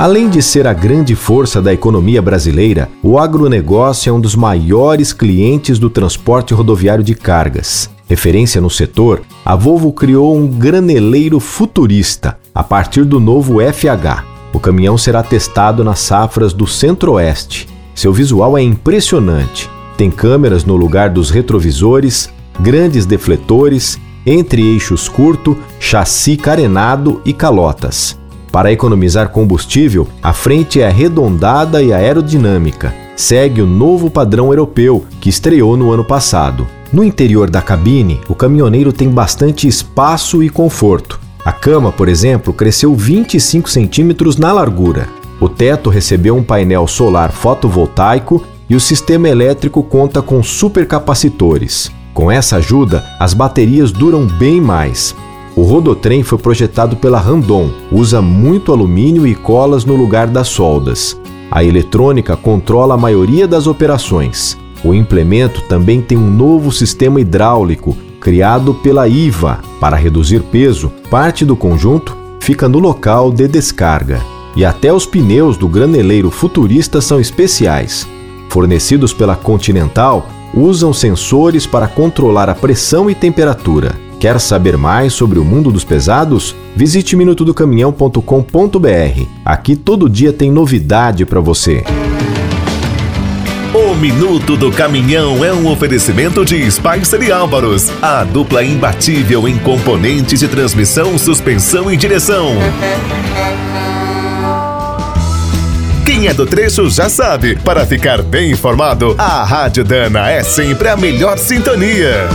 Além de ser a grande força da economia brasileira, o agronegócio é um dos maiores clientes do transporte rodoviário de cargas. Referência no setor, a Volvo criou um graneleiro futurista a partir do novo FH. O caminhão será testado nas safras do Centro-Oeste. Seu visual é impressionante. Tem câmeras no lugar dos retrovisores, grandes defletores, entre eixos curto, chassi carenado e calotas. Para economizar combustível, a frente é arredondada e aerodinâmica. Segue o novo padrão europeu, que estreou no ano passado. No interior da cabine, o caminhoneiro tem bastante espaço e conforto. A cama, por exemplo, cresceu 25 centímetros na largura. O teto recebeu um painel solar fotovoltaico e o sistema elétrico conta com supercapacitores. Com essa ajuda, as baterias duram bem mais. O rodotrem foi projetado pela Randon, usa muito alumínio e colas no lugar das soldas. A eletrônica controla a maioria das operações. O implemento também tem um novo sistema hidráulico criado pela IVA. Para reduzir peso, parte do conjunto fica no local de descarga. E até os pneus do graneleiro futurista são especiais. Fornecidos pela Continental, usam sensores para controlar a pressão e temperatura. Quer saber mais sobre o mundo dos pesados? Visite minutodocaminhão.com.br. Aqui todo dia tem novidade para você. O Minuto do Caminhão é um oferecimento de Spicer e Álvaros, a dupla imbatível em componentes de transmissão, suspensão e direção. Quem é do trecho já sabe, para ficar bem informado, a Rádio Dana é sempre a melhor sintonia.